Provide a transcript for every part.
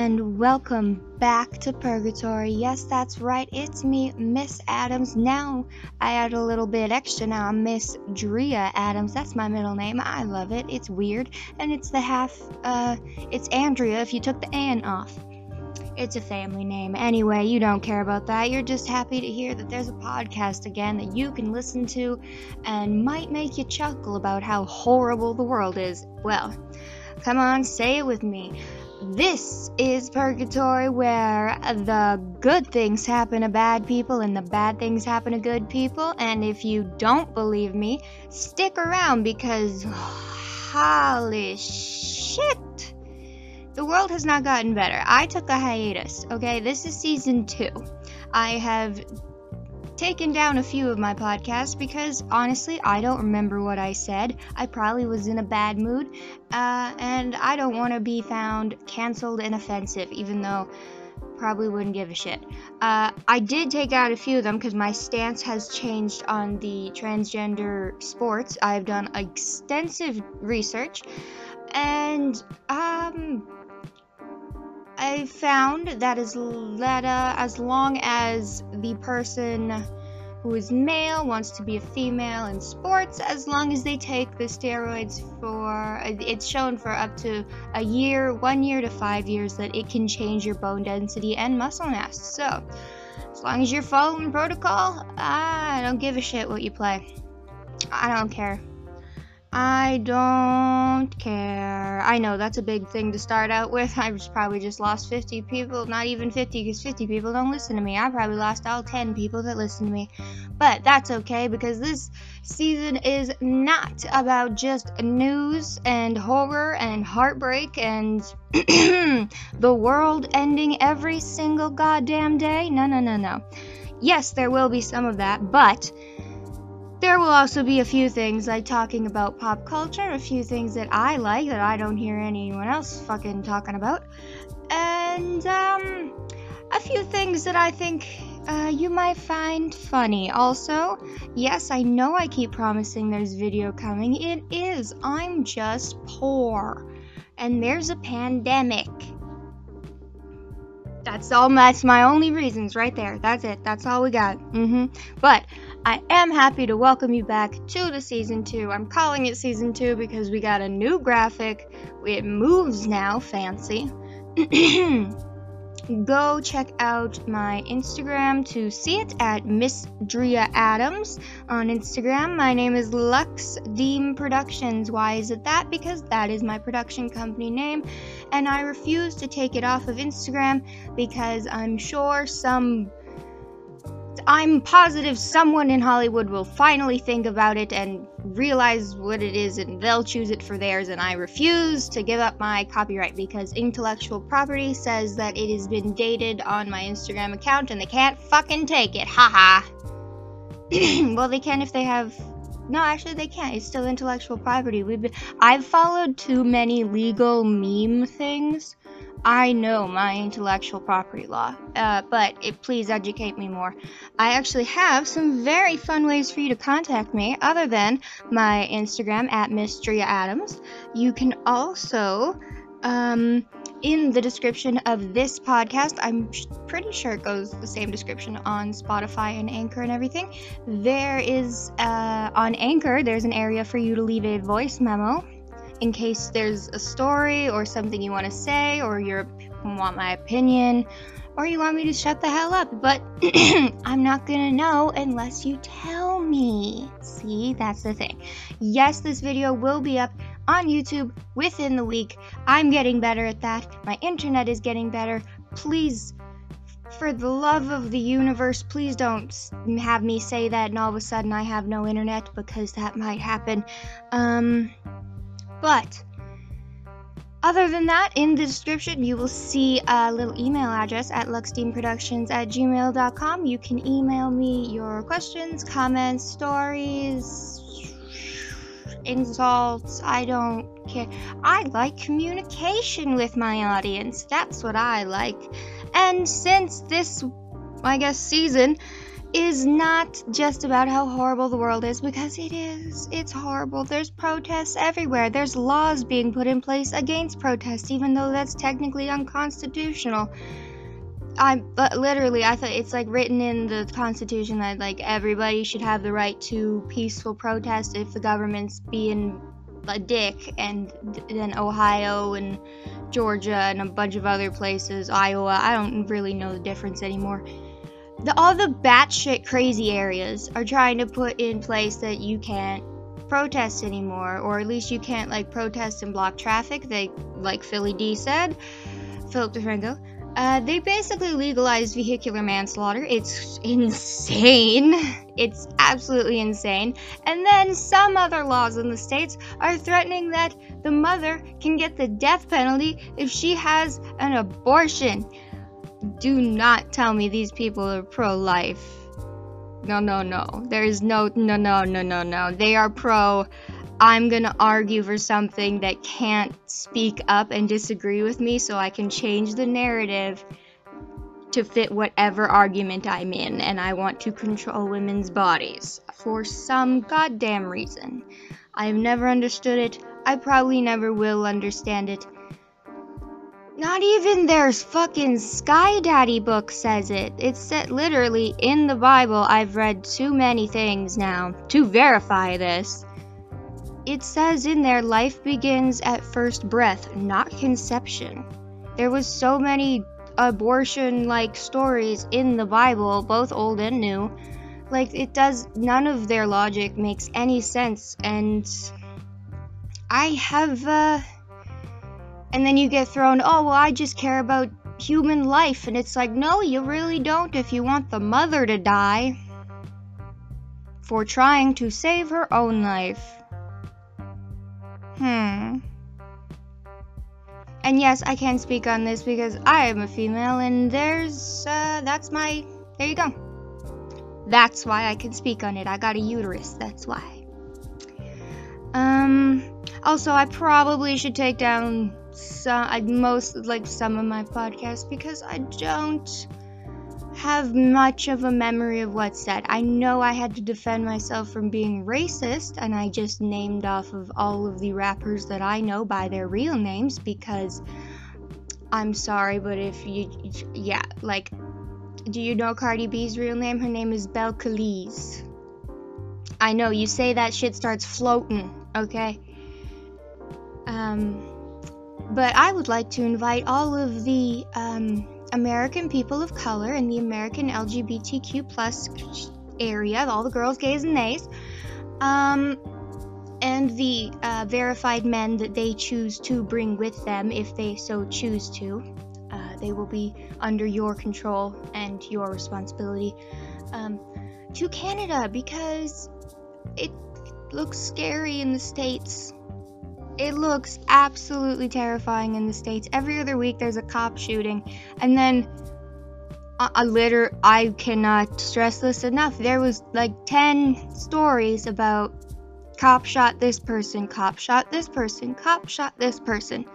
and welcome back to Purgatory. Yes, that's right, it's me, Miss Adams. Now I add a little bit extra now. I'm Miss Drea Adams. That's my middle name. I love it. It's weird. And it's the half, uh, it's Andrea if you took the N off. It's a family name. Anyway, you don't care about that. You're just happy to hear that there's a podcast again that you can listen to and might make you chuckle about how horrible the world is. Well, come on, say it with me. This is Purgatory, where the good things happen to bad people and the bad things happen to good people. And if you don't believe me, stick around because holy shit, the world has not gotten better. I took a hiatus, okay? This is season two. I have taken down a few of my podcasts because honestly, I don't remember what I said. I probably was in a bad mood, uh, and I don't want to be found canceled and offensive, even though probably wouldn't give a shit. Uh, I did take out a few of them because my stance has changed on the transgender sports. I've done extensive research, and um. I found that is that uh, as long as the person who is male wants to be a female in sports, as long as they take the steroids for it's shown for up to a year, one year to five years, that it can change your bone density and muscle mass. So, as long as you're following protocol, I don't give a shit what you play. I don't care. I don't care. I know that's a big thing to start out with. I have probably just lost 50 people, not even 50, because 50 people don't listen to me. I probably lost all 10 people that listen to me. But that's okay because this season is not about just news and horror and heartbreak and the world ending every single goddamn day. No, no, no, no. Yes, there will be some of that, but there will also be a few things like talking about pop culture, a few things that I like that I don't hear anyone else fucking talking about, and um, a few things that I think uh, you might find funny. Also, yes, I know I keep promising there's video coming. It is. I'm just poor, and there's a pandemic. That's all. That's my only reasons right there. That's it. That's all we got. Mm-hmm. But I am happy to welcome you back to the season two. I'm calling it season two because we got a new graphic. It moves now, fancy. Go check out my Instagram to see it at Miss Drea Adams on Instagram. My name is Lux Deem Productions. Why is it that? Because that is my production company name, and I refuse to take it off of Instagram because I'm sure some I'm positive someone in Hollywood will finally think about it and realize what it is and they'll choose it for theirs and I refuse to give up my copyright because intellectual property says that it has been dated on my Instagram account and they can't fucking take it. Haha. well, they can if they have no, actually they can't. It's still intellectual property. We've been I've followed too many legal meme things I know my intellectual property law, uh, but it, please educate me more. I actually have some very fun ways for you to contact me other than my Instagram at Miss Adams. You can also, um, in the description of this podcast, I'm pretty sure it goes the same description on Spotify and Anchor and everything. There is, uh, on Anchor, there's an area for you to leave a voice memo in case there's a story or something you want to say or you want my opinion or you want me to shut the hell up. But I'm not gonna know unless you tell me. See, that's the thing. Yes, this video will be up on YouTube within the week. I'm getting better at that. My internet is getting better. Please for the love of the universe, please don't have me say that and all of a sudden I have no internet because that might happen. Um, but other than that, in the description, you will see a little email address at luxdeanproductions at gmail.com. You can email me your questions, comments, stories, insults. I don't care. I like communication with my audience. That's what I like. And since this, I guess, season is not just about how horrible the world is because it is. It's horrible. There's protests everywhere. There's laws being put in place against protests, even though that's technically unconstitutional. I but literally I thought it's like written in the constitution that like everybody should have the right to peaceful protest if the government's being a dick and then Ohio and Georgia and a bunch of other places, Iowa, I don't really know the difference anymore the, all the batshit crazy areas are trying to put in place that you can't protest anymore, or at least you can't like protest and block traffic. They, like Philly D said, Philip DeFranco. Uh, they basically legalized vehicular manslaughter. It's insane. It's absolutely insane. And then some other laws in the states are threatening that the mother can get the death penalty if she has an abortion do not tell me these people are pro life. No, no, no. There is no, no, no, no, no, no. They are pro. I'm gonna argue for something that can't speak up and disagree with me so I can change the narrative to fit whatever argument I'm in, and I want to control women's bodies for some goddamn reason. I've never understood it. I probably never will understand it. Not even their fucking Sky Daddy book says it. It's said literally in the Bible. I've read too many things now to verify this. It says in there life begins at first breath, not conception. There was so many abortion like stories in the Bible, both old and new. Like it does none of their logic makes any sense and I have uh and then you get thrown, oh, well, I just care about human life. And it's like, no, you really don't if you want the mother to die for trying to save her own life. Hmm. And yes, I can speak on this because I am a female, and there's, uh, that's my, there you go. That's why I can speak on it. I got a uterus, that's why. Um, also, I probably should take down some I most like some of my podcasts because I don't have much of a memory of what's said. I know I had to defend myself from being racist and I just named off of all of the rappers that I know by their real names because I'm sorry, but if you yeah, like do you know Cardi B's real name? Her name is Belcalis. I know you say that shit starts floating, okay? Um but I would like to invite all of the um, American people of color and the American LGBTQ plus area, all the girls, gays, and nays, um, and the uh, verified men that they choose to bring with them if they so choose to. Uh, they will be under your control and your responsibility um, to Canada because it looks scary in the States it looks absolutely terrifying in the States. Every other week there's a cop shooting. And then a, a litter, I cannot stress this enough. There was like 10 stories about cop shot this person, cop shot this person, cop shot this person,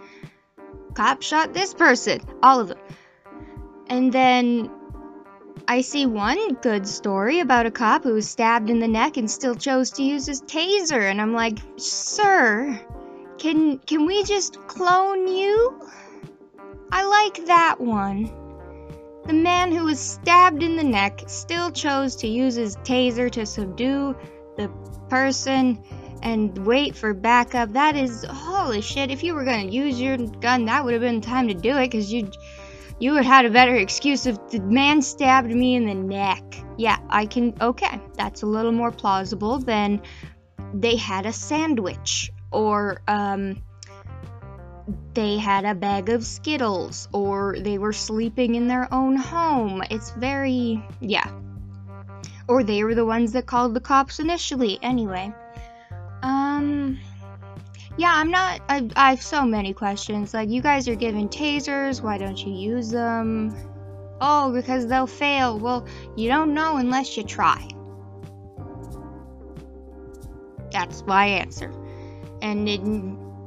cop shot this person, all of them. And then I see one good story about a cop who was stabbed in the neck and still chose to use his taser. And I'm like, sir, can can we just clone you? I like that one. The man who was stabbed in the neck still chose to use his taser to subdue the person and wait for backup. That is holy shit. If you were gonna use your gun, that would have been time to do it, cause you you would have had a better excuse if the man stabbed me in the neck. Yeah, I can. Okay, that's a little more plausible than they had a sandwich or um, they had a bag of Skittles, or they were sleeping in their own home. It's very, yeah. Or they were the ones that called the cops initially. Anyway, um, yeah, I'm not. I, I have so many questions. Like, you guys are given tasers. Why don't you use them? Oh, because they'll fail. Well, you don't know unless you try. That's my answer and it,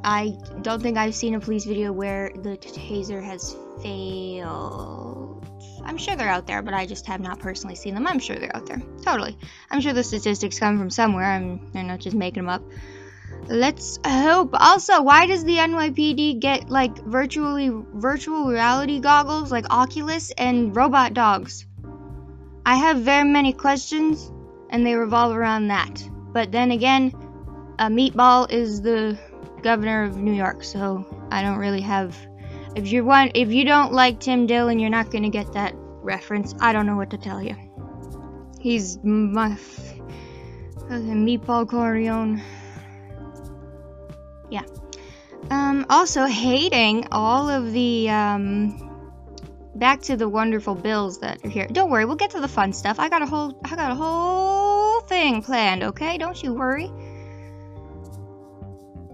I don't think I've seen a police video where the taser has failed. I'm sure they're out there, but I just have not personally seen them. I'm sure they're out there. Totally. I'm sure the statistics come from somewhere. I'm they're not just making them up. Let's hope. Also, why does the NYPD get like virtually virtual reality goggles like Oculus and robot dogs? I have very many questions and they revolve around that. But then again, a meatball is the governor of New York, so I don't really have if you want if you don't like Tim Dillon, you're not to get that reference. I don't know what to tell you. He's my meatball Corleone. Yeah. Um, also hating all of the um, back to the wonderful bills that are here. Don't worry, we'll get to the fun stuff. I got a whole I got a whole thing planned, okay? Don't you worry.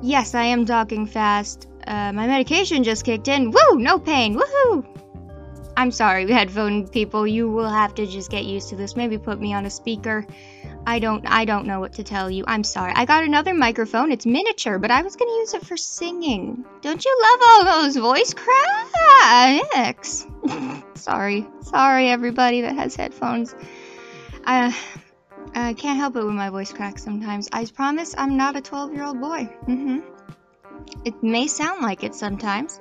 Yes, I am talking fast. Uh, my medication just kicked in. Woo! No pain. Woohoo! I'm sorry, headphone people. You will have to just get used to this. Maybe put me on a speaker. I don't I don't know what to tell you. I'm sorry. I got another microphone. It's miniature, but I was to use it for singing. Don't you love all those voice cracks? sorry. Sorry everybody that has headphones. I can't help it when my voice cracks sometimes. I promise I'm not a 12-year-old boy. Mhm. It may sound like it sometimes.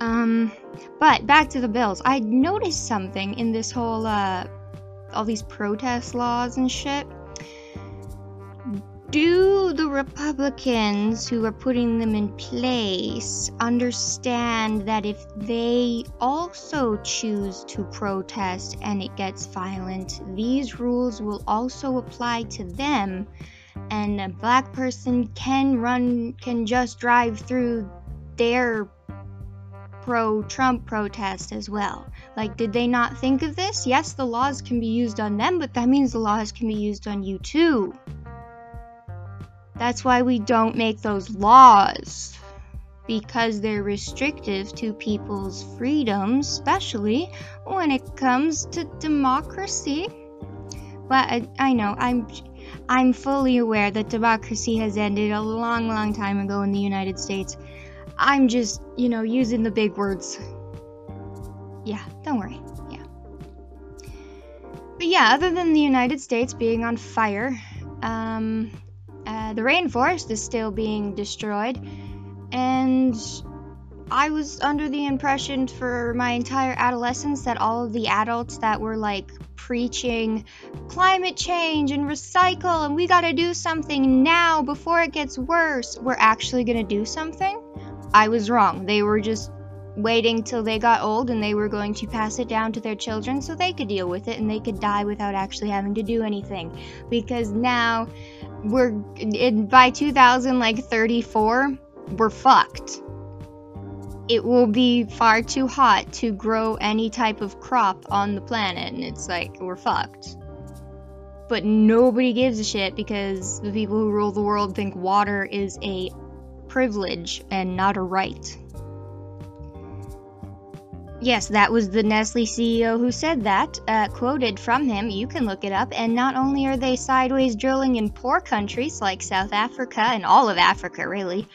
Um, but back to the bills. I noticed something in this whole, uh, all these protest laws and shit. Do the Republicans who are putting them in place understand that if they also choose to protest and it gets violent, these rules will also apply to them and a black person can run can just drive through their pro Trump protest as well. Like, did they not think of this? Yes, the laws can be used on them, but that means the laws can be used on you too. That's why we don't make those laws. Because they're restrictive to people's freedoms, especially when it comes to democracy. But I, I know, I'm I'm fully aware that democracy has ended a long, long time ago in the United States. I'm just, you know, using the big words. Yeah, don't worry. Yeah. But yeah, other than the United States being on fire, um, uh, the rainforest is still being destroyed, and I was under the impression for my entire adolescence that all of the adults that were like preaching climate change and recycle and we gotta do something now before it gets worse were actually gonna do something. I was wrong. They were just waiting till they got old and they were going to pass it down to their children so they could deal with it and they could die without actually having to do anything. Because now we're in by 2034 we're fucked. It will be far too hot to grow any type of crop on the planet and it's like we're fucked. But nobody gives a shit because the people who rule the world think water is a privilege and not a right Yes, that was the Nestle CEO who said that. Uh, quoted from him, you can look it up. And not only are they sideways drilling in poor countries like South Africa and all of Africa, really,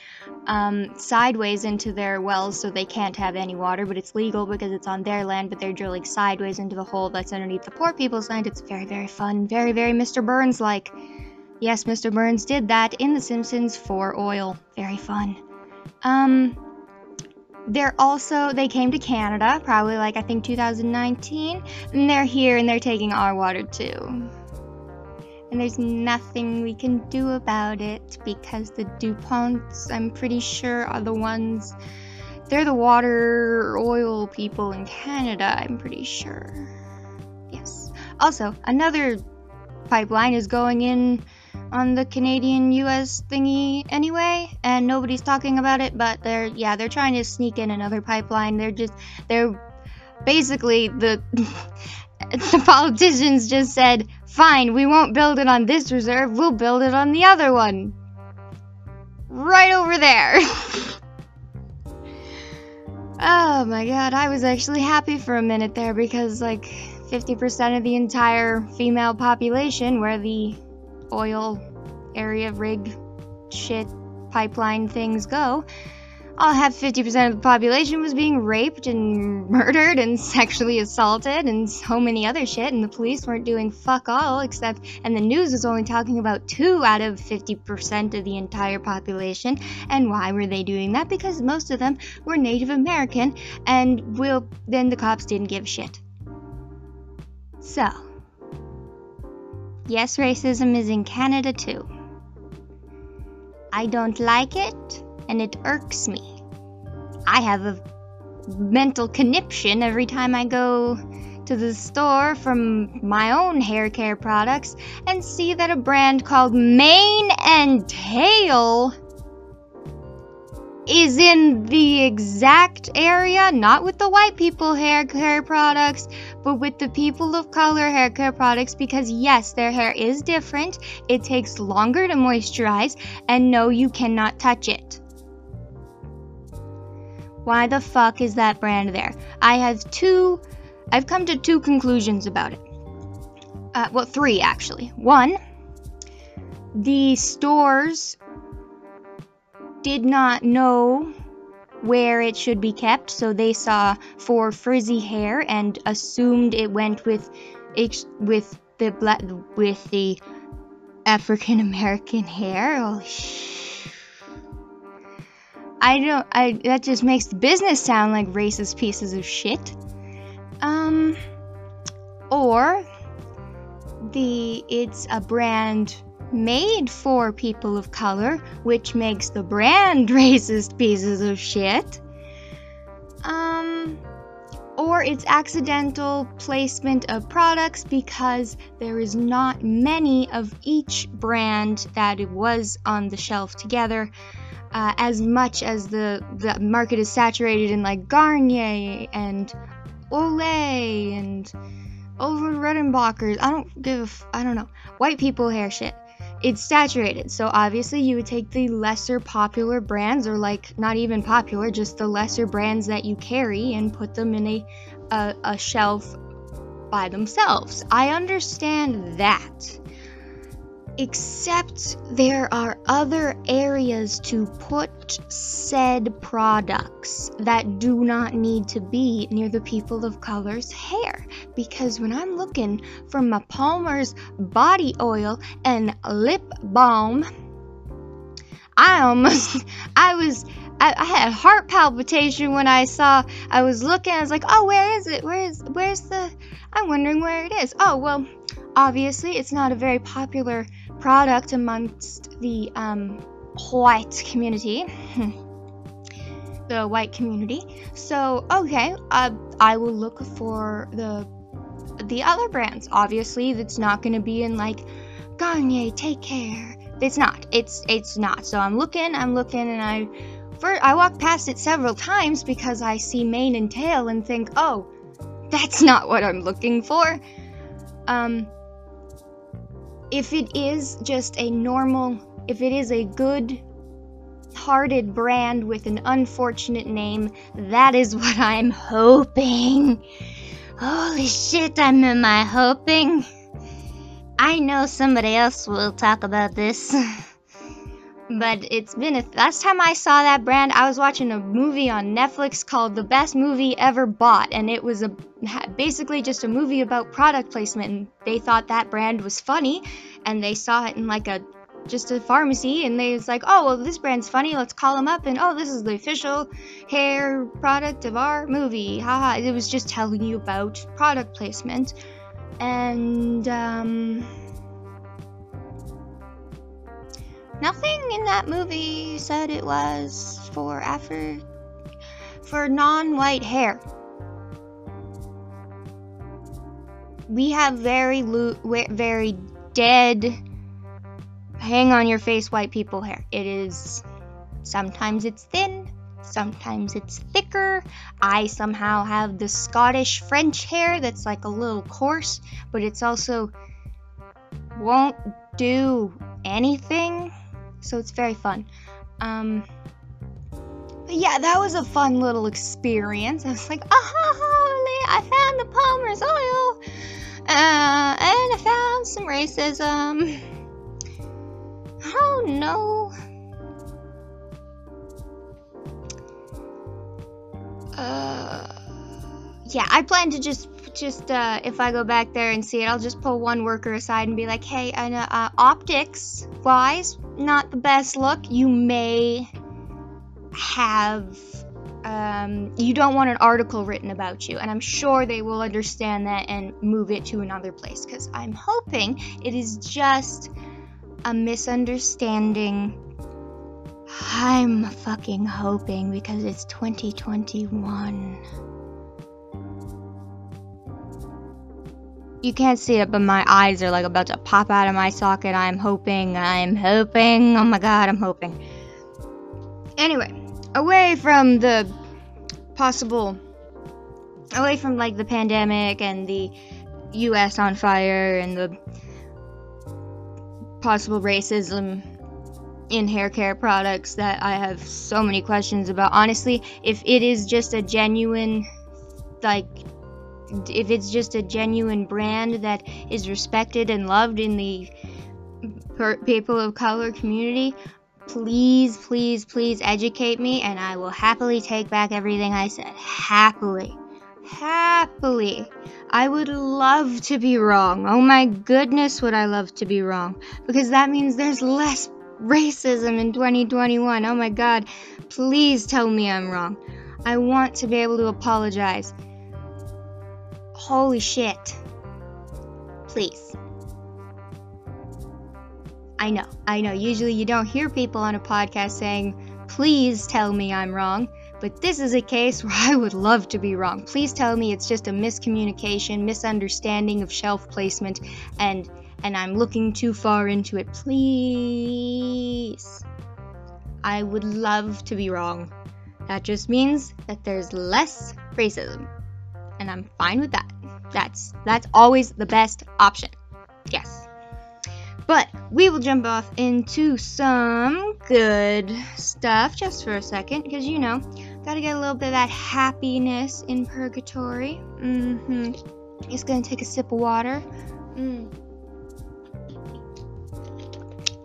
um, sideways into their wells so they can't have any water, but it's legal because it's on their land, but they're drilling sideways into the hole that's underneath the poor people's land. It's very, very fun. Very, very Mr. Burns like. Yes, Mr. Burns did that in The Simpsons for oil. Very fun. Um, they're also they came to Canada probably like I think 2019 and they're here and they're taking our water too. And there's nothing we can do about it because the DuPonts I'm pretty sure are the ones they're the water oil people in Canada, I'm pretty sure. Yes. Also, another pipeline is going in on the Canadian US thingy anyway, and nobody's talking about it, but they're yeah, they're trying to sneak in another pipeline. They're just they're basically the the politicians just said, "Fine, we won't build it on this reserve. We'll build it on the other one." Right over there. oh my god, I was actually happy for a minute there because like 50% of the entire female population where the oil area rig shit pipeline things go I'll have 50% of the population was being raped and murdered and sexually assaulted and so many other shit, and the police weren't doing fuck all except, and the news was only talking about two out of 50% of the entire population. And why were they doing that? Because most of them were Native American, and will then the cops didn't give shit. So, yes, racism is in Canada too. I don't like it and it irks me. I have a mental conniption every time I go to the store from my own hair care products and see that a brand called Mane and Tail is in the exact area, not with the white people hair care products, but with the people of color hair care products because yes, their hair is different. It takes longer to moisturize, and no, you cannot touch it. Why the fuck is that brand there? I have two, I've come to two conclusions about it. Uh, well, three actually. One, the stores did not know where it should be kept, so they saw for frizzy hair and assumed it went with with the black with the African American hair. Oh, I don't. I that just makes the business sound like racist pieces of shit. Um, or the it's a brand made for people of color, which makes the brand racist pieces of shit. Um, or it's accidental placement of products because there is not many of each brand that was on the shelf together uh, as much as the the market is saturated in like Garnier and Olay and Orville Redenbacher's. I don't give a f- I don't know white people hair shit. It's saturated, so obviously you would take the lesser popular brands, or like not even popular, just the lesser brands that you carry, and put them in a a, a shelf by themselves. I understand that except there are other areas to put said products that do not need to be near the people of color's hair. Because when I'm looking for my Palmer's body oil and lip balm, I almost, I was, I, I, had heart palpitation when I saw, I was looking, I was like, oh, where is it? Where is, where's the, I'm wondering where it is. Oh, well, obviously it's not a very popular product amongst the um, white community. the white community. So, okay, uh, I will look for the the other brands. Obviously, it's not going to be in like Garnier, take care. It's not. It's it's not. So I'm looking, I'm looking, and I first I walk past it several times because I see mane and tail and think, oh, that's not what I'm looking for. Um, if it is just a normal, if it is a good hearted brand with an unfortunate name, that is what I'm hoping. Holy shit, I'm in my hoping. I know somebody else will talk about this. but it's been a last time I saw that brand, I was watching a movie on Netflix called The Best Movie Ever Bought, and it was a basically just a movie about product placement. And they thought that brand was funny, and they saw it in like a just a pharmacy, and they was like, oh well, this brand's funny. Let's call them up, and oh, this is the official hair product of our movie. Haha! It was just telling you about product placement, and um Nothing in that movie said it was for Afro for non-white hair. We have very lo- very dead hang on your face white people hair. It is sometimes it's thin, sometimes it's thicker. I somehow have the Scottish French hair that's like a little coarse, but it's also won't do anything so it's very fun. Um, but yeah, that was a fun little experience. I was like, aha, I found the Palmer's oil, uh, and I found some racism. Oh no. Uh, yeah, I plan to just just uh, if I go back there and see it, I'll just pull one worker aside and be like, hey, I know, uh, optics wise, not the best look. You may have um, you don't want an article written about you, and I'm sure they will understand that and move it to another place because I'm hoping it is just a misunderstanding. I'm fucking hoping because it's 2021. You can't see it, but my eyes are like about to pop out of my socket. I'm hoping, I'm hoping. Oh my god, I'm hoping. Anyway, away from the possible away from like the pandemic and the US on fire and the possible racism in hair care products that I have so many questions about. Honestly, if it is just a genuine like if it's just a genuine brand that is respected and loved in the people of color community, please, please, please educate me, and I will happily take back everything I said. Happily. Happily. I would love to be wrong. Oh my goodness, would I love to be wrong. Because that means there's less racism in 2021. Oh my god. Please tell me I'm wrong. I want to be able to apologize. Holy shit. Please. I know, I know. Usually you don't hear people on a podcast saying, please tell me I'm wrong. But this is a case where I would love to be wrong. Please tell me it's just a miscommunication, misunderstanding of shelf placement, and and I'm looking too far into it. Please. I would love to be wrong. That just means that there's less racism. And I'm fine with that. That's that's always the best option. Yes. But we will jump off into some good stuff just for a second because you know, gotta get a little bit of that happiness in purgatory. Mm hmm. Just gonna take a sip of water. Mm.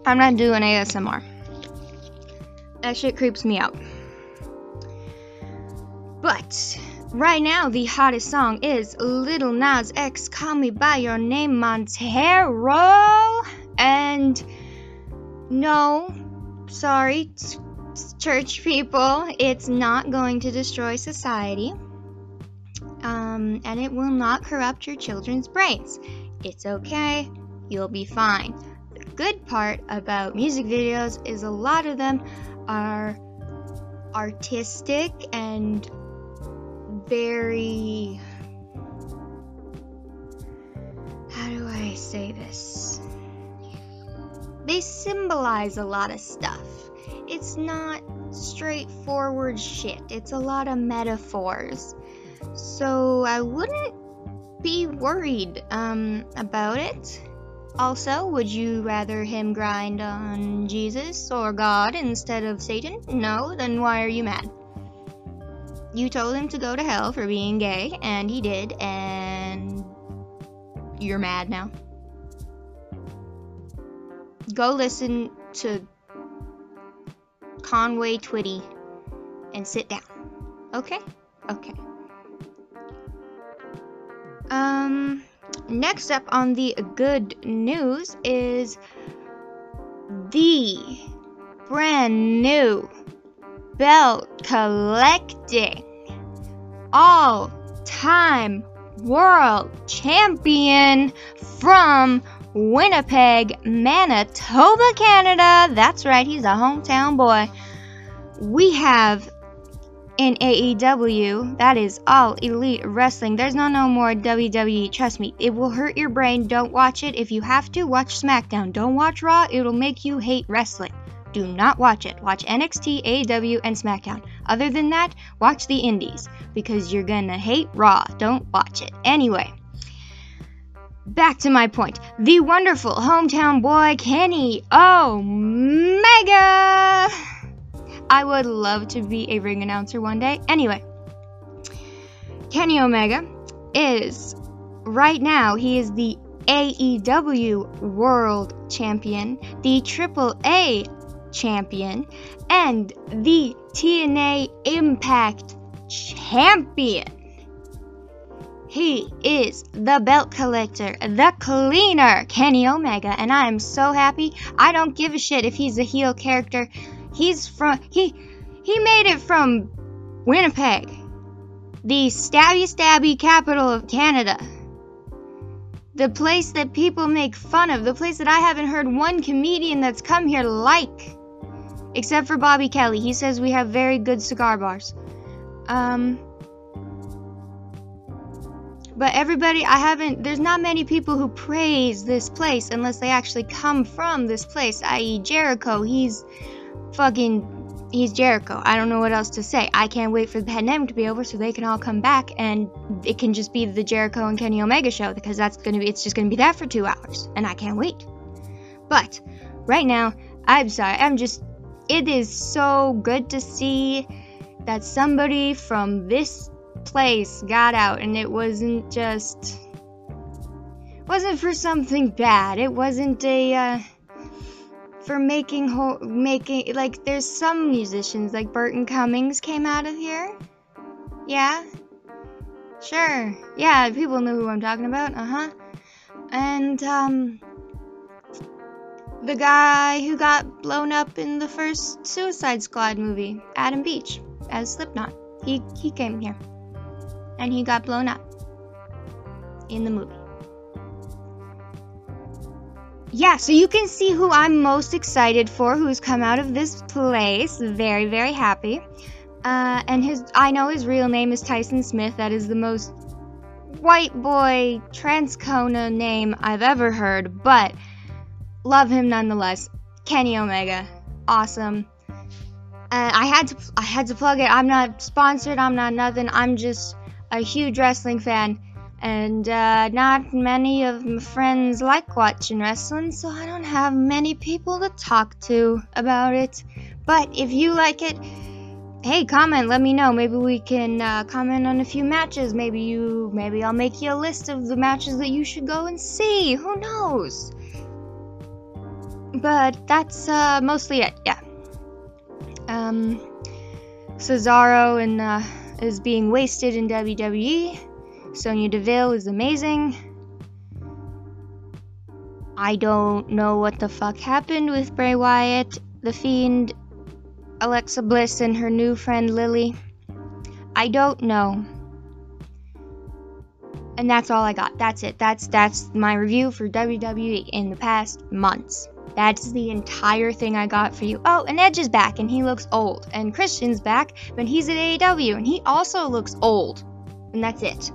I'm not doing ASMR. That shit creeps me out. But right now, the hottest song is Lil Nas X Call Me By Your Name Montero. And no, sorry, church people, it's not going to destroy society. Um, and it will not corrupt your children's brains. It's okay, you'll be fine. The good part about music videos is a lot of them are artistic and very. How do I say this? they symbolize a lot of stuff. It's not straightforward shit, it's a lot of metaphors. So I wouldn't be worried um, about it. Also, would you rather him grind on Jesus or God instead of Satan? No, then why are you mad? You told him to go to hell for being gay, and he did, and you're mad now go listen to Conway Twitty and sit down. Okay? Okay. Um, next up on the good news is the brand new belt collecting all time world champion from Winnipeg, Manitoba, Canada. That's right, he's a hometown boy. We have in AEW, that is all elite wrestling. There's no no more WWE. Trust me, it will hurt your brain. Don't watch it. If you have to, watch SmackDown. Don't watch Raw. It'll make you hate wrestling. Do not watch it. Watch NXT, AEW, and SmackDown. Other than that, watch the Indies because you're gonna hate Raw. Don't watch it. Anyway, back to my point. The wonderful hometown boy Kenny Omega. I would love to be a ring announcer one day. Anyway, Kenny Omega is right now he is the AEW World Champion, the AAA Champion, and the TNA Impact Champion. He is the belt collector, the cleaner, Kenny Omega, and I am so happy. I don't give a shit if he's a heel character. He's from he he made it from Winnipeg, the stabby stabby capital of Canada. The place that people make fun of, the place that I haven't heard one comedian that's come here like. Except for Bobby Kelly. He says we have very good cigar bars. Um but everybody, I haven't, there's not many people who praise this place unless they actually come from this place, i.e., Jericho. He's fucking, he's Jericho. I don't know what else to say. I can't wait for the pandemic to be over so they can all come back and it can just be the Jericho and Kenny Omega show because that's gonna be, it's just gonna be that for two hours and I can't wait. But right now, I'm sorry, I'm just, it is so good to see that somebody from this place got out and it wasn't just wasn't for something bad. It wasn't a uh, for making ho- making like there's some musicians like Burton Cummings came out of here. Yeah. Sure. Yeah, people know who I'm talking about. Uh-huh. And um the guy who got blown up in the first Suicide Squad movie, Adam Beach, as Slipknot. He he came here and he got blown up in the movie. Yeah, so you can see who I'm most excited for, who's come out of this place. Very, very happy. Uh, and his, I know his real name is Tyson Smith. That is the most white boy transcona name I've ever heard, but love him nonetheless. Kenny Omega, awesome. I had to, I had to plug it. I'm not sponsored. I'm not nothing. I'm just a huge wrestling fan, and uh, not many of my friends like watching wrestling, so I don't have many people to talk to about it. But if you like it, hey, comment, let me know. Maybe we can uh, comment on a few matches. Maybe you, maybe I'll make you a list of the matches that you should go and see. Who knows? But that's uh, mostly it. Yeah. Um, Cesaro and uh, is being wasted in WWE. Sonya Deville is amazing. I don't know what the fuck happened with Bray Wyatt, The Fiend, Alexa Bliss, and her new friend Lily. I don't know. And that's all I got. That's it. That's that's my review for WWE in the past months. That's the entire thing I got for you. Oh, and Edge is back and he looks old. And Christian's back, but he's at AEW and he also looks old. And that's it.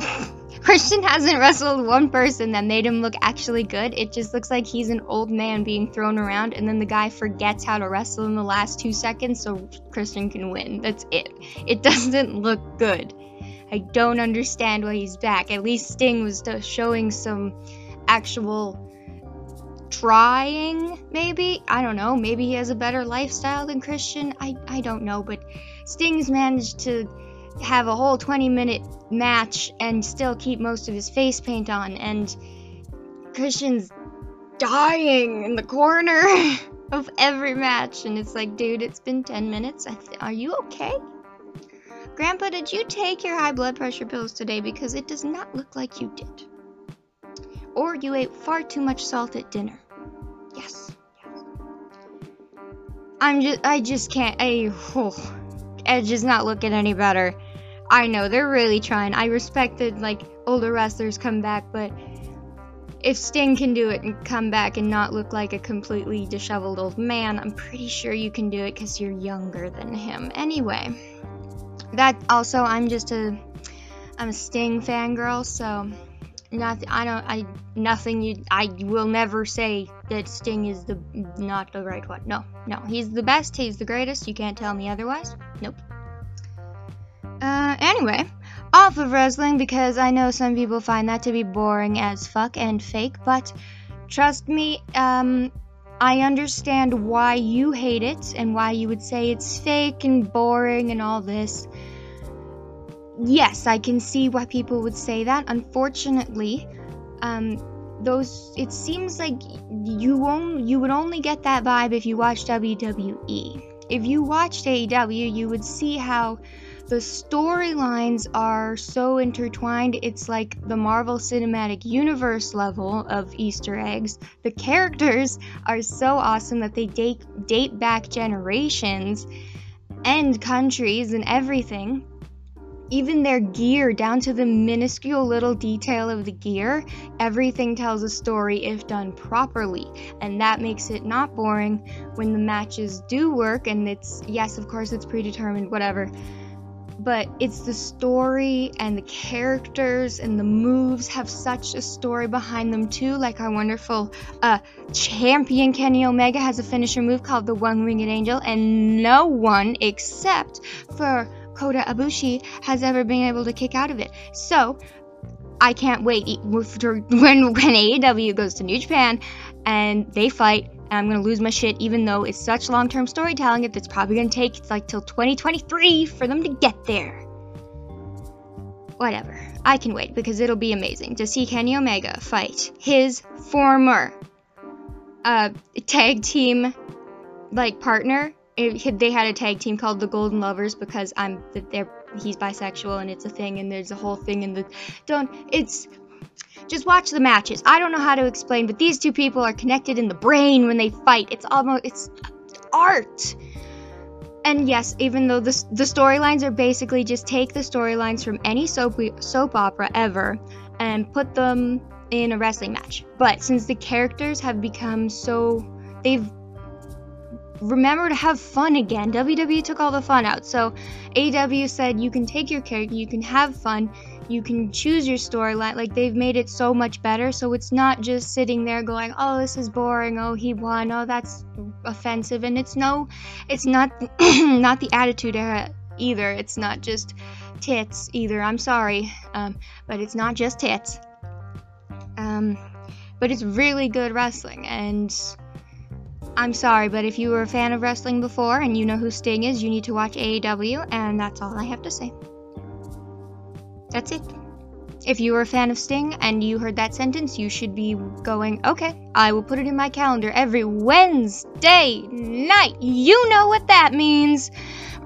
Christian hasn't wrestled one person that made him look actually good. It just looks like he's an old man being thrown around, and then the guy forgets how to wrestle in the last two seconds so Christian can win. That's it. It doesn't look good. I don't understand why he's back. At least Sting was showing some actual trying, maybe. I don't know. Maybe he has a better lifestyle than Christian. I, I don't know. But Sting's managed to have a whole 20 minute match and still keep most of his face paint on. And Christian's dying in the corner of every match. And it's like, dude, it's been 10 minutes. Th- are you okay? Grandpa, did you take your high blood pressure pills today? Because it does not look like you did or you ate far too much salt at dinner. Yes. yes. I'm just, I just can't, I, oh, Edge is not looking any better. I know, they're really trying. I respect that, like, older wrestlers come back, but if Sting can do it and come back and not look like a completely disheveled old man, I'm pretty sure you can do it because you're younger than him. Anyway, that also, I'm just a, I'm a Sting fangirl, so nothing i don't i nothing you i will never say that sting is the not the right one. No no. He's the best he's the greatest. You can't tell me otherwise. Nope. Uh anyway off of wrestling because i know some people find that to be boring as fuck and fake but trust me um I understand why you hate it and why you would say it's fake and boring and all this yes, I can see why people would say that. Unfortunately, um, those it seems like you won't you would only get that vibe if you watch WWE. If you watched AEW, you would see how the storylines are so intertwined. It's like the Marvel Cinematic Universe level of Easter eggs. The characters are so awesome that they date date back generations and countries and everything even their gear, down to the minuscule little detail of the gear, everything tells a story if done properly. And that makes it not boring when the matches do work. And it's, yes, of course, it's predetermined, whatever. But it's the story and the characters and the moves have such a story behind them too. Like our wonderful uh, champion Kenny Omega has a finisher move called the One Winged Angel, and no one except for Kota Ibushi has ever been able to kick out of it. So I can't wait when when AEW goes to New Japan and they fight. And I'm gonna lose my shit, even though it's such long-term storytelling. If It's probably gonna take it's like till 2023 for them to get there. Whatever, I can wait because it'll be amazing to see Kenny Omega fight his former uh, tag team like partner it, they had a tag team called the Golden Lovers because I'm they're he's bisexual and it's a thing and there's a whole thing in the don't it's just watch the matches. I don't know how to explain, but these two people are connected in the brain when they fight. It's almost it's art. And yes, even though the the storylines are basically just take the storylines from any soap soap opera ever and put them in a wrestling match. But since the characters have become so they've remember to have fun again. WWE took all the fun out. So AEW said you can take your character, you can have fun, you can choose your storyline. Like they've made it so much better. So it's not just sitting there going, "Oh, this is boring. Oh, he won. Oh, that's offensive." And it's no it's not not the attitude era either. It's not just tits either. I'm sorry. Um, but it's not just tits. Um, but it's really good wrestling and I'm sorry, but if you were a fan of wrestling before and you know who Sting is, you need to watch AEW, and that's all I have to say. That's it. If you were a fan of Sting and you heard that sentence, you should be going, okay, I will put it in my calendar every Wednesday night. You know what that means.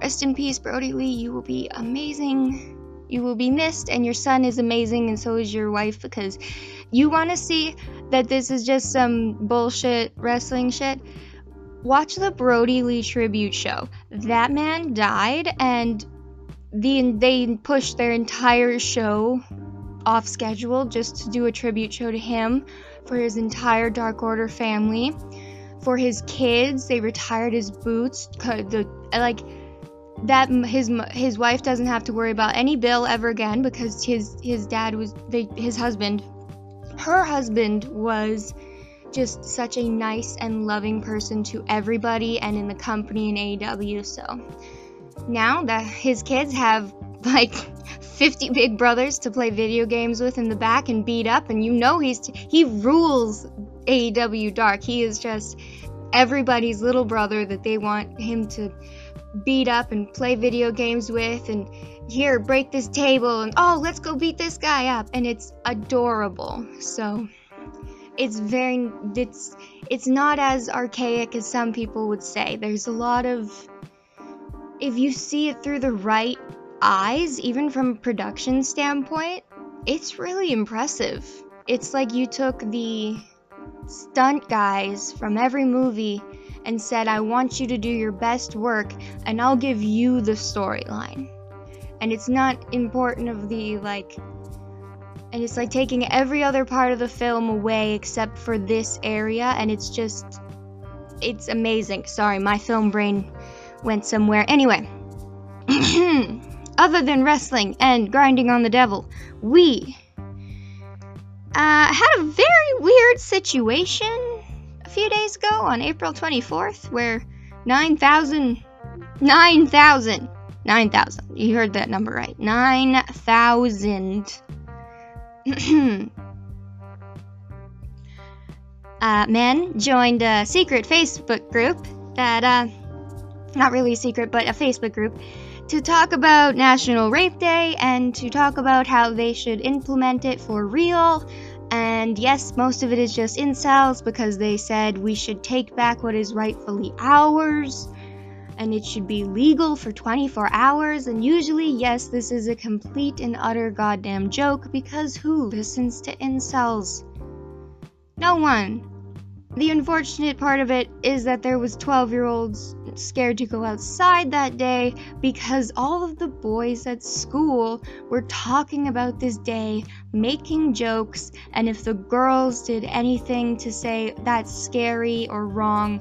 Rest in peace, Brodie Lee. You will be amazing. You will be missed, and your son is amazing, and so is your wife because you want to see that this is just some bullshit wrestling shit, watch the Brodie Lee tribute show. That man died, and the they pushed their entire show off schedule just to do a tribute show to him for his entire Dark Order family. For his kids, they retired his boots. The like that his his wife doesn't have to worry about any bill ever again because his his dad was they, his husband her husband was just such a nice and loving person to everybody and in the company in AEW. So now that his kids have like 50 big brothers to play video games with in the back and beat up, and you know he's t- he rules AEW Dark. He is just everybody's little brother that they want him to beat up and play video games with and here break this table and oh let's go beat this guy up. And it's adorable. So it's very it's it's not as archaic as some people would say. There's a lot of if you see it through the right eyes even from a production standpoint it's really impressive. It's like you took the stunt guys from every movie and said, I want you to do your best work and I'll give you the storyline. And it's not important of the like and it's like taking every other part of the film away except for this area and it's just it's amazing. Sorry, my film brain went somewhere. Anyway, other than wrestling and grinding on the devil, we uh, had a very weird situation few days ago on April 24th where 9,000 9,000 9,000 you heard that number right. 9,000 uh, men joined a secret Facebook group that uh, not really a secret but a Facebook group to talk about National Rape Day and to talk about how they should implement it for real and yes, most of it is just incels because they said we should take back what is rightfully ours. and it should be legal for 24 hours. And usually, yes, this is a complete and utter goddamn joke because who listens to incels? No one. The unfortunate part of it is that there was 12-year-olds scared to go outside that day because all of the boys at school were talking about this day, making jokes, and if the girls did anything to say that's scary or wrong,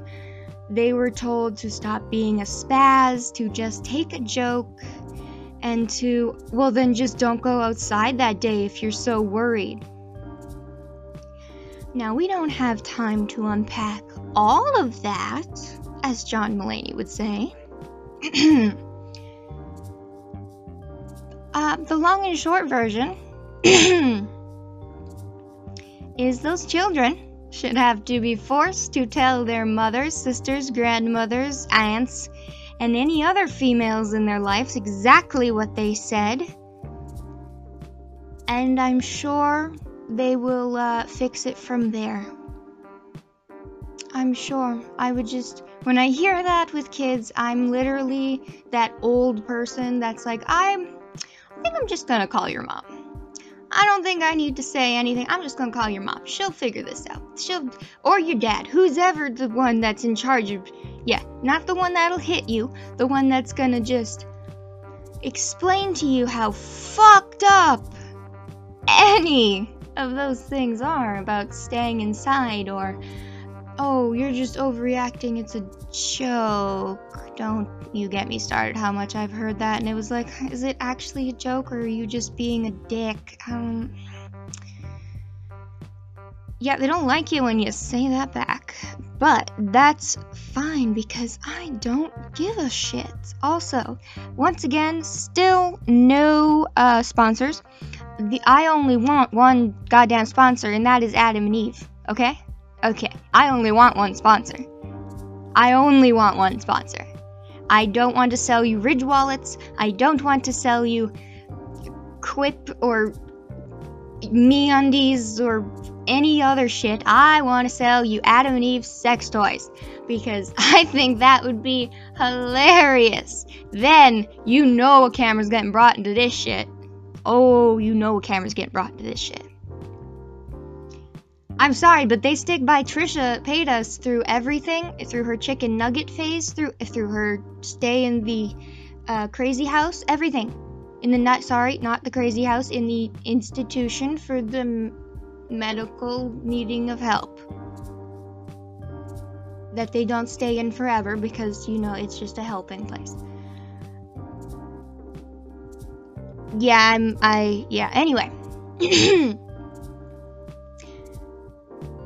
they were told to stop being a spaz, to just take a joke, and to, well, then just don't go outside that day if you're so worried. Now, we don't have time to unpack all of that, as John Mulaney would say. uh, the long and short version is those children should have to be forced to tell their mothers, sisters, grandmothers, aunts, and any other females in their lives exactly what they said. And I'm sure they will uh, fix it from there. I'm sure. I would just, when I hear that with kids, I'm literally that old person that's like, I'm, I think I'm just gonna call your mom. I don't think I need to say anything. I'm just gonna call your mom. She'll figure this out. She'll, or your dad, who's ever the one that's in charge of, yeah, not the one that'll hit you, the one that's gonna just explain to you how fucked up any of those things are about staying inside or oh you're just overreacting it's a joke. Don't you get me started how much i've heard that. And it was like is it actually a joke or are you just being a dick? Um yeah they don't like you when you say that back but that's fine because i don't give a shit. Also once again still no uh sponsors the I only want one goddamn sponsor, and that is Adam and Eve. Okay? Okay. I only want one sponsor. I only want one sponsor. I don't want to sell you Ridge wallets. I don't want to sell you Quip or MeUndies or any other shit. I want to sell you Adam and Eve sex toys because I think that would be hilarious. Then you know a camera's getting brought into this shit. Oh, you know a camera's getting brought to this shit. I'm sorry, but they stick by Trisha Paytas through everything, through her chicken nugget phase, through through her stay in the uh, crazy house, everything. In the not sorry, not the crazy house, in the institution for the medical needing of help. That they don't stay in forever because you know it's just a helping place. Yeah, I'm, I, yeah, anyway.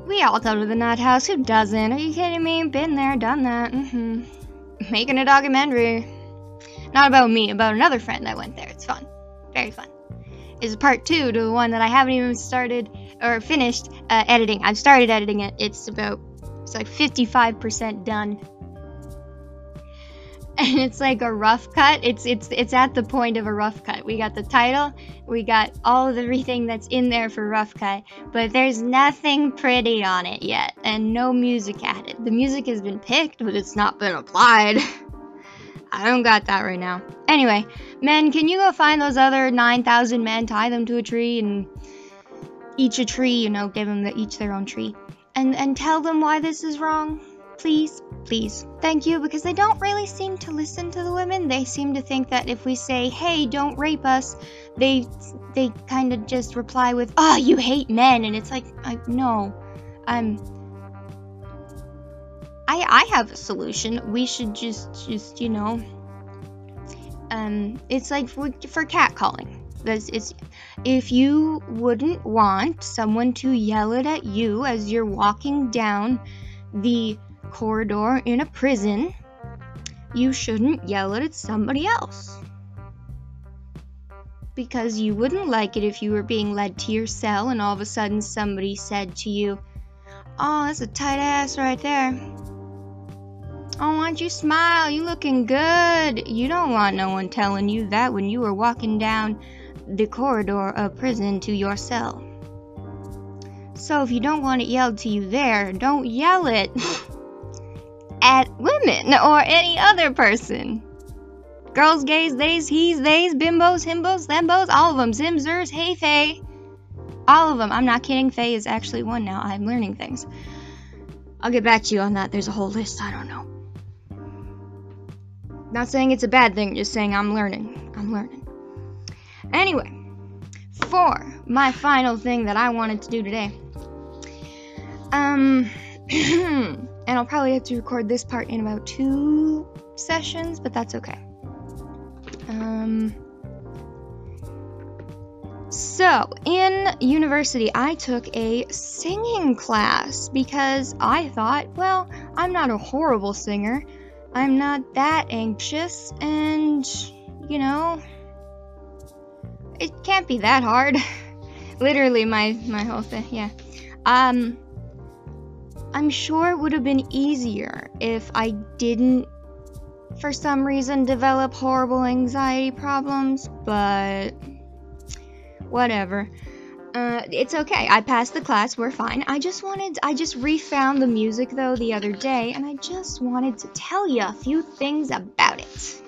we all go to the nut house. Who doesn't? Are you kidding me? Been there, done that. Mm-hmm. Making a documentary. Not about me, about another friend that went there. It's fun. Very fun. Is part two to the one that I haven't even started or finished uh, editing. I've started editing it. It's about, it's like 55% done. and it's like a rough cut. It's it's it's at the point of a rough cut. We got the title, we got all of everything that's in there for rough cut, but there's nothing pretty on it yet, and no music added. The music has been picked, but it's not been applied. I don't got that right now. Anyway, men, can you go find those other 9,000 men, tie them to a tree, and each a tree, you know, give them the, each their own tree, and and tell them why this is wrong? Please, please, thank you, because they don't really seem to listen to the women. They seem to think that if we say, hey, don't rape us, they they kind of just reply with, oh, you hate men. And it's like, I, no, I'm. I, I have a solution. We should just, just you know, um, it's like for, for catcalling. This is if you wouldn't want someone to yell it at you as you're walking down the corridor in a prison, you shouldn't yell it at somebody else. Because you wouldn't like it if you were being led to your cell and all of a sudden somebody said to you, Oh, that's a tight ass right there. Oh, why don't you smile? You looking good. You don't want no one telling you that when you were walking down the corridor of prison to your cell. So if you don't want it yelled to you there, don't yell it. at women or any other person. Girls, gays, theys, he's, theys, bimbos, himbos, thembos, all of them. Zimzers, hey, fay. All of them. I'm not kidding. Faye is actually one now. I'm learning things. I'll get back to you on that. There's a whole list. I don't know. Not saying it's a bad thing, just saying I'm learning. I'm learning. Anyway, for my final thing that I wanted to do today. Um, and I'll probably have to record this part in about two sessions, but that's okay. Um, so, in university, I took a singing class because I thought, well, I'm not a horrible singer. I'm not that anxious, and, you know, it can't be that hard. Literally, my, my whole thing, yeah. Um, I'm sure it would have been easier if I didn't, for some reason, develop horrible anxiety problems, but whatever. Uh, it's okay. I passed the class. We're fine. I just wanted, I just refound the music though the other day, and I just wanted to tell you a few things about it.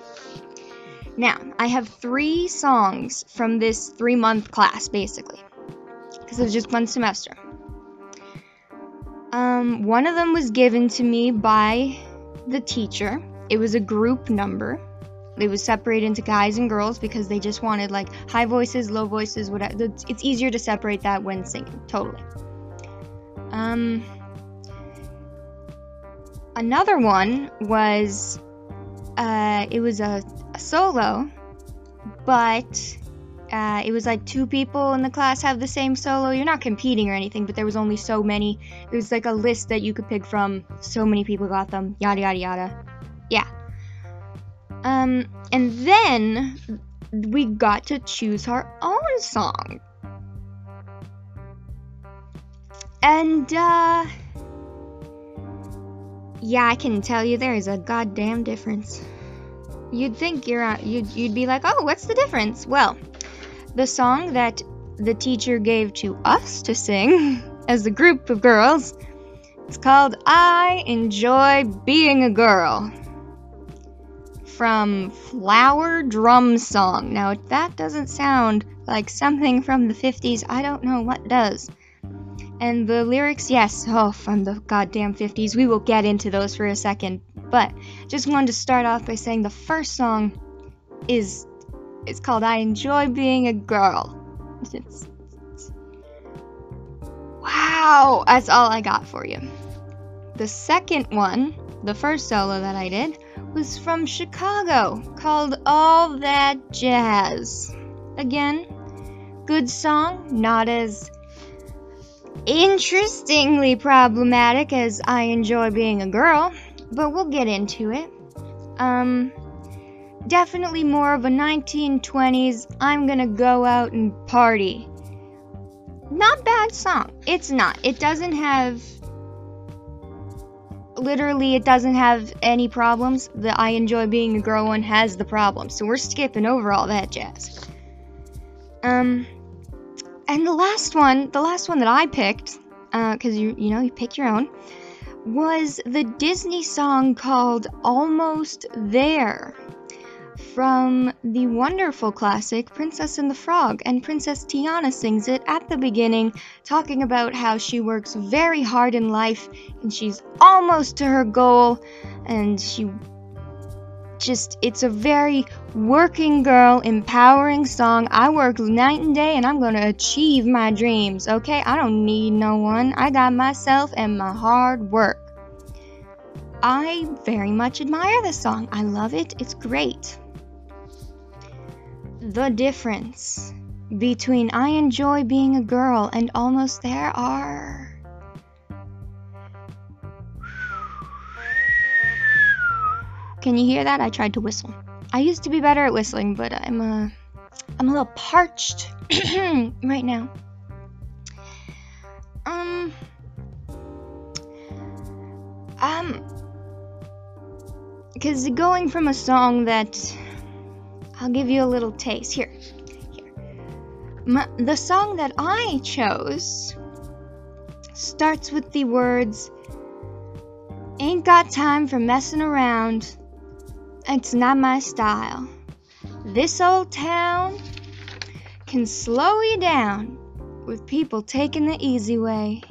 Now, I have three songs from this three month class basically, because it was just one semester. Um, one of them was given to me by the teacher. It was a group number. It was separated into guys and girls because they just wanted like high voices, low voices, whatever. It's easier to separate that when singing, totally. Um, another one was, uh, it was a, a solo, but uh, it was like two people in the class have the same solo. You're not competing or anything, but there was only so many. It was like a list that you could pick from. So many people got them. Yada yada yada. Yeah. Um, and then we got to choose our own song. And, uh, yeah, I can tell you there is a goddamn difference. You'd think you're, uh, you'd, you'd be like, oh, what's the difference? Well, the song that the teacher gave to us to sing as a group of girls, it's called I Enjoy Being a Girl from Flower Drum Song. Now, if that doesn't sound like something from the 50s, I don't know what does. And the lyrics, yes, oh, from the goddamn 50s. We will get into those for a second. But just wanted to start off by saying the first song is it's called I Enjoy Being a Girl. Wow, that's all I got for you. The second one, the first solo that I did, was from Chicago called All That Jazz. Again, good song, not as interestingly problematic as I enjoy being a girl, but we'll get into it. Um, definitely more of a 1920s, I'm gonna go out and party. Not bad song. It's not. It doesn't have literally it doesn't have any problems. The I enjoy being a girl one has the problems. So we're skipping over all that jazz. Um and the last one, the last one that I picked, uh, cuz you you know, you pick your own, was the Disney song called Almost There from the wonderful classic Princess and the Frog, and Princess Tiana sings it at the beginning, talking about how she works very hard in life and she's almost to her goal, and she just, it's a very working girl, empowering song. I work night and day and I'm gonna achieve my dreams, okay? I don't need no one. I got myself and my hard work. I very much admire this song. I love it. It's great the difference between I enjoy being a girl and almost there are. Can you hear that? I tried to whistle. I used to be better at whistling, but I'm uh, I'm a little parched right now. Um um cuz going from a song that I'll give you a little taste. Here. Here. My, the song that I chose starts with the words Ain't got time for messing around. It's not my style. This old town can slow you down with people taking the easy way.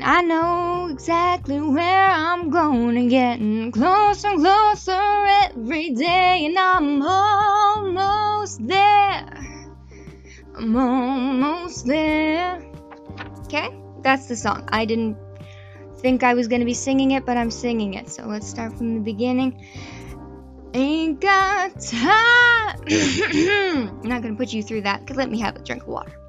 And I know exactly where I'm going, getting closer and closer every day, and I'm almost there. I'm almost there. Okay, that's the song. I didn't think I was gonna be singing it, but I'm singing it. So let's start from the beginning. Ain't got time. I'm not gonna put you through that. Cause let me have a drink of water.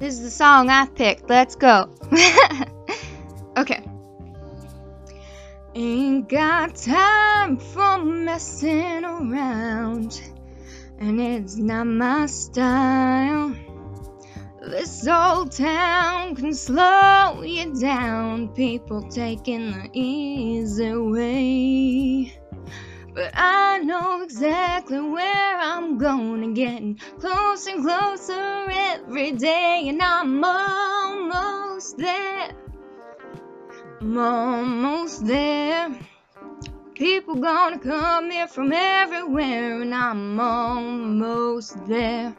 This is the song I picked. Let's go. okay. Ain't got time for messing around, and it's not my style. This old town can slow you down, people taking the easy way. But I know exactly where I'm going, getting closer and closer every day, and I'm almost there. I'm almost there. People gonna come here from everywhere, and I'm almost there.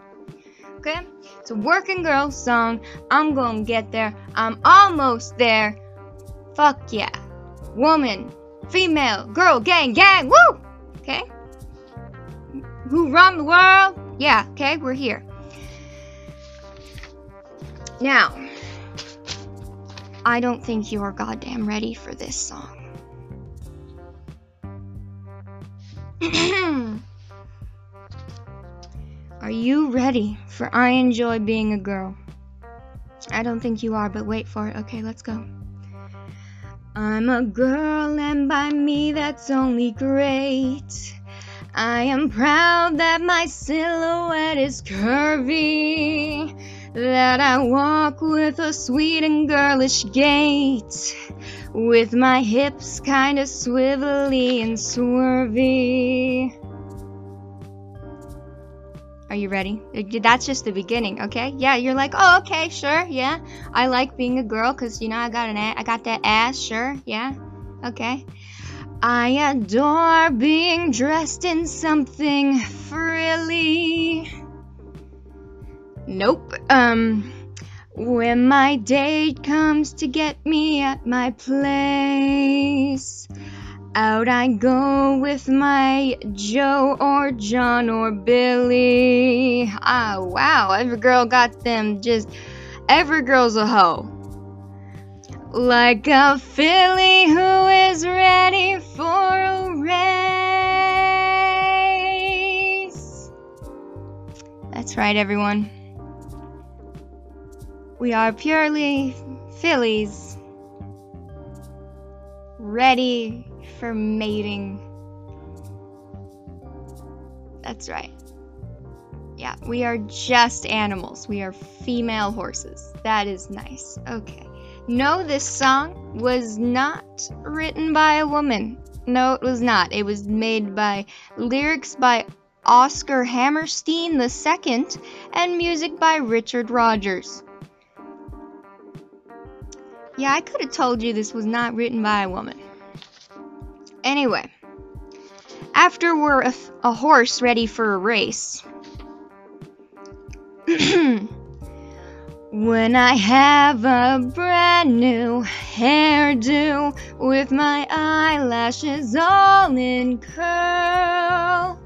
Okay? It's a working girl song. I'm gonna get there. I'm almost there. Fuck yeah. Woman, female, girl, gang, gang, woo! Okay? Who run the world? Yeah, okay, we're here. Now, I don't think you're goddamn ready for this song. Are you ready for I Enjoy Being a Girl? I don't think you are, but wait for it. Okay, let's go. I'm a girl, and by me that's only great. I am proud that my silhouette is curvy, that I walk with a sweet and girlish gait, with my hips kinda swivelly and swervy. Are you ready? That's just the beginning, okay? Yeah, you're like, oh, okay, sure, yeah. I like being a girl because you know I got an, I got that ass, sure, yeah, okay. I adore being dressed in something frilly. Nope. Um, when my date comes to get me at my place. Out I go with my Joe or John or Billy. Ah, wow, every girl got them just. Every girl's a hoe. Like a filly who is ready for a race. That's right, everyone. We are purely fillies. Ready for mating. That's right. Yeah, we are just animals. We are female horses. That is nice. Okay. No, this song was not written by a woman. No, it was not. It was made by lyrics by Oscar Hammerstein II and music by Richard Rodgers. Yeah, I could have told you this was not written by a woman. Anyway, after we're a, a horse ready for a race, when I have a brand new hairdo with my eyelashes all in curl.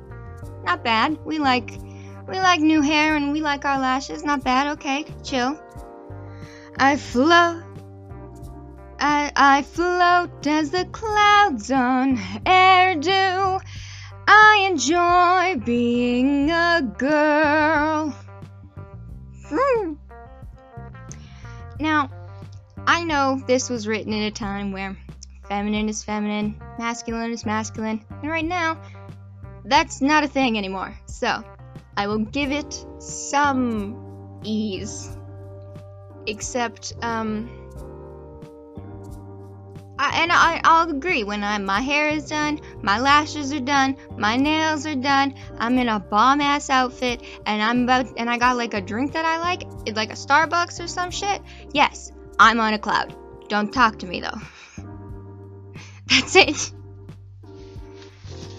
Not bad. We like we like new hair and we like our lashes. Not bad. Okay, chill. I float I, I float as the clouds on air do. I enjoy being a girl. Hmm. Now, I know this was written in a time where feminine is feminine, masculine is masculine, and right now, that's not a thing anymore. So, I will give it some ease. Except, um, I, and I, I'll agree. When I, my hair is done, my lashes are done, my nails are done, I'm in a bomb ass outfit, and I'm about, and I got like a drink that I like, like a Starbucks or some shit. Yes, I'm on a cloud. Don't talk to me though. That's it.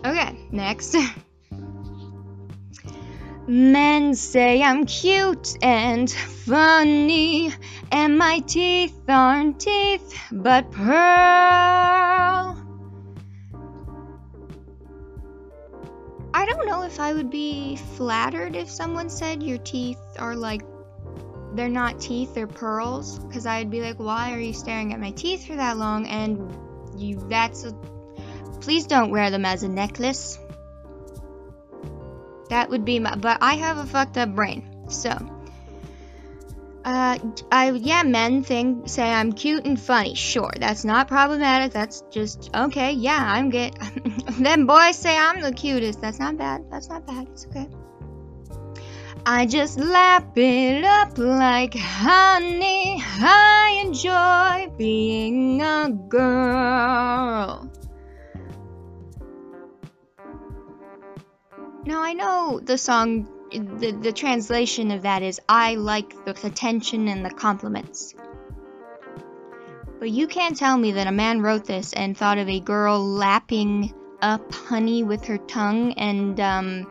Okay, next. Men say I'm cute and funny, and my teeth aren't teeth but pearl. I don't know if I would be flattered if someone said your teeth are like they're not teeth, they're pearls, because I'd be like, why are you staring at my teeth for that long? And you, that's a. Please don't wear them as a necklace. That would be my, but I have a fucked up brain. So, uh, I, yeah, men think, say I'm cute and funny. Sure, that's not problematic. That's just, okay, yeah, I'm good. then boys say I'm the cutest. That's not bad. That's not bad. It's okay. I just lap it up like honey. I enjoy being a girl. Now I know the song, the, the translation of that is I like the attention and the compliments. But you can't tell me that a man wrote this and thought of a girl lapping up honey with her tongue and um,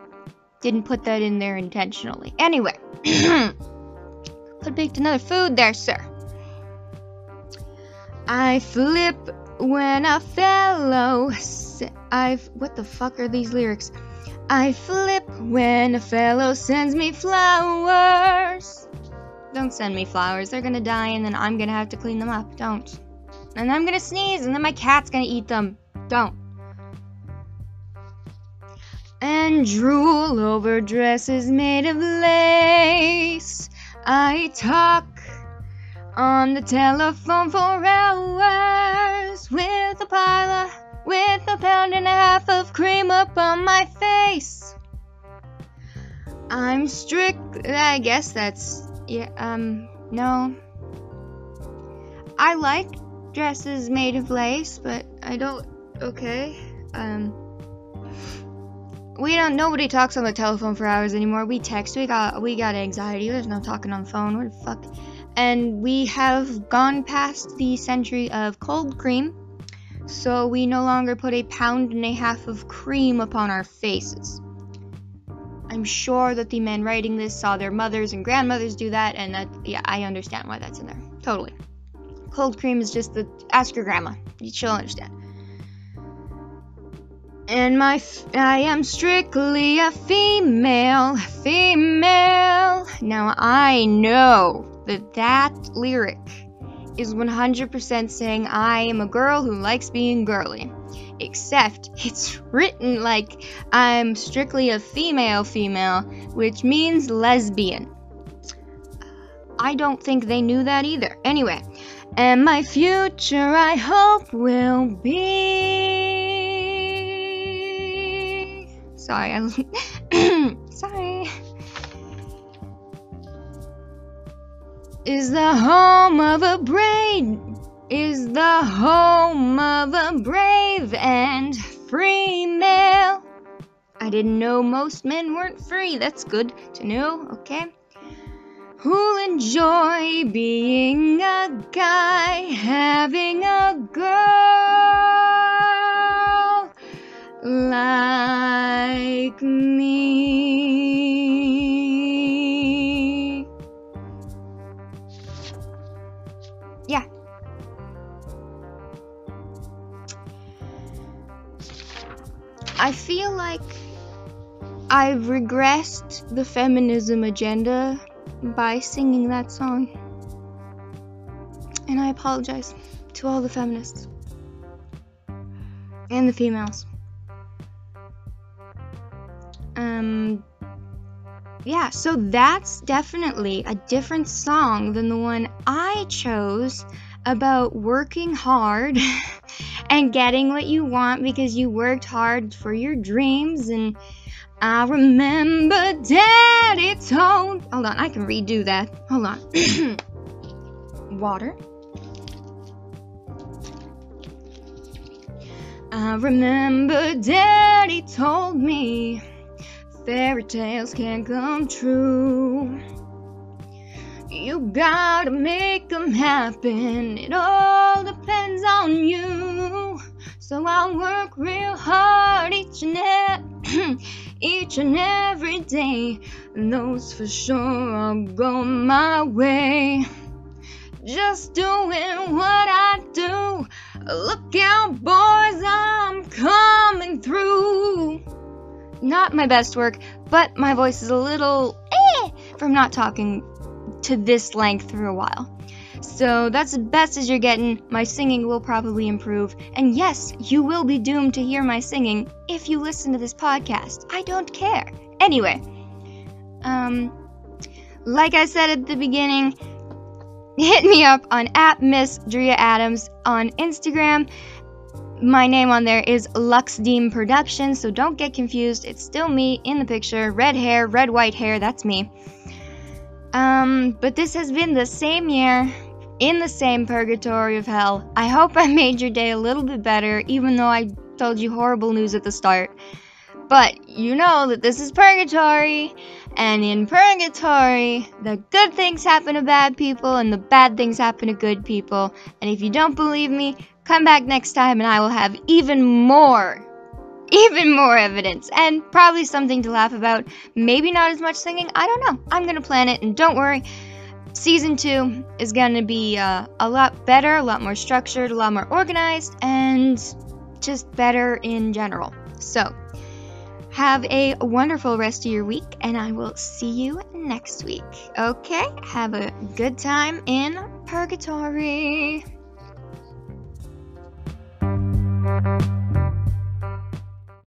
didn't put that in there intentionally. Anyway, could baked another food there, sir. I flip when a fellow. I've what the fuck are these lyrics? I flip when a fellow sends me flowers. Don't send me flowers. They're gonna die and then I'm gonna have to clean them up. Don't. And I'm gonna sneeze and then my cat's gonna eat them. Don't. And drool over dresses made of lace. I talk on the telephone for hours with a pile of with a pound and a half of cream up on my face. I'm strict. I guess that's yeah. Um, no. I like dresses made of lace, but I don't. Okay. Um. We don't. Nobody talks on the telephone for hours anymore. We text. We got. We got anxiety. There's no talking on the phone. What the fuck? And we have gone past the century of cold cream so we no longer put a pound and a half of cream upon our faces. I'm sure that the men writing this saw their mothers and grandmothers do that, and that, yeah, I understand why that's in there. Totally. Cold cream is just the. Ask your grandma. She'll understand. And my. F- I am strictly a female. Female. Now I know that that lyric is 100% saying I am a girl who likes being girly. Except it's written like I'm strictly a female female, which means lesbian. I don't think they knew that either. Anyway, and my future I hope will be. Sorry, I. Sorry. Is the home of a brave is the home of a brave and free male. I didn't know most men weren't free. That's good to know, okay? Who'll enjoy being a guy having a girl like me? I feel like I've regressed the feminism agenda by singing that song. And I apologize to all the feminists and the females. Um, yeah, so that's definitely a different song than the one I chose about working hard and getting what you want because you worked hard for your dreams. And I remember Daddy told. Hold on, I can redo that. Hold on. Water. I remember Daddy told me fairy tales can't come true. You gotta make them happen, it all depends on you. So I'll work real hard each and every, each and every day. Those for sure I'll go my way. Just doing what I do. Look out, boys, I'm coming through. Not my best work, but my voice is a little eh from not talking to this length for a while. So that's as best as you're getting. My singing will probably improve. And yes, you will be doomed to hear my singing if you listen to this podcast. I don't care. Anyway, um, like I said at the beginning, hit me up on at Miss Drea Adams on Instagram. My name on there is Luxdeem Productions, so don't get confused. It's still me in the picture. Red hair, red white hair, that's me. Um, but this has been the same year in the same purgatory of hell. I hope I made your day a little bit better, even though I told you horrible news at the start. But you know that this is purgatory, and in purgatory, the good things happen to bad people and the bad things happen to good people. And if you don't believe me, come back next time and I will have even more, even more evidence and probably something to laugh about. Maybe not as much singing, I don't know. I'm gonna plan it, and don't worry, season two is gonna be uh, a lot better, a lot more structured, a lot more organized, and just better in general. So, have a wonderful rest of your week, and I will see you next week. Okay? Have a good time in purgatory.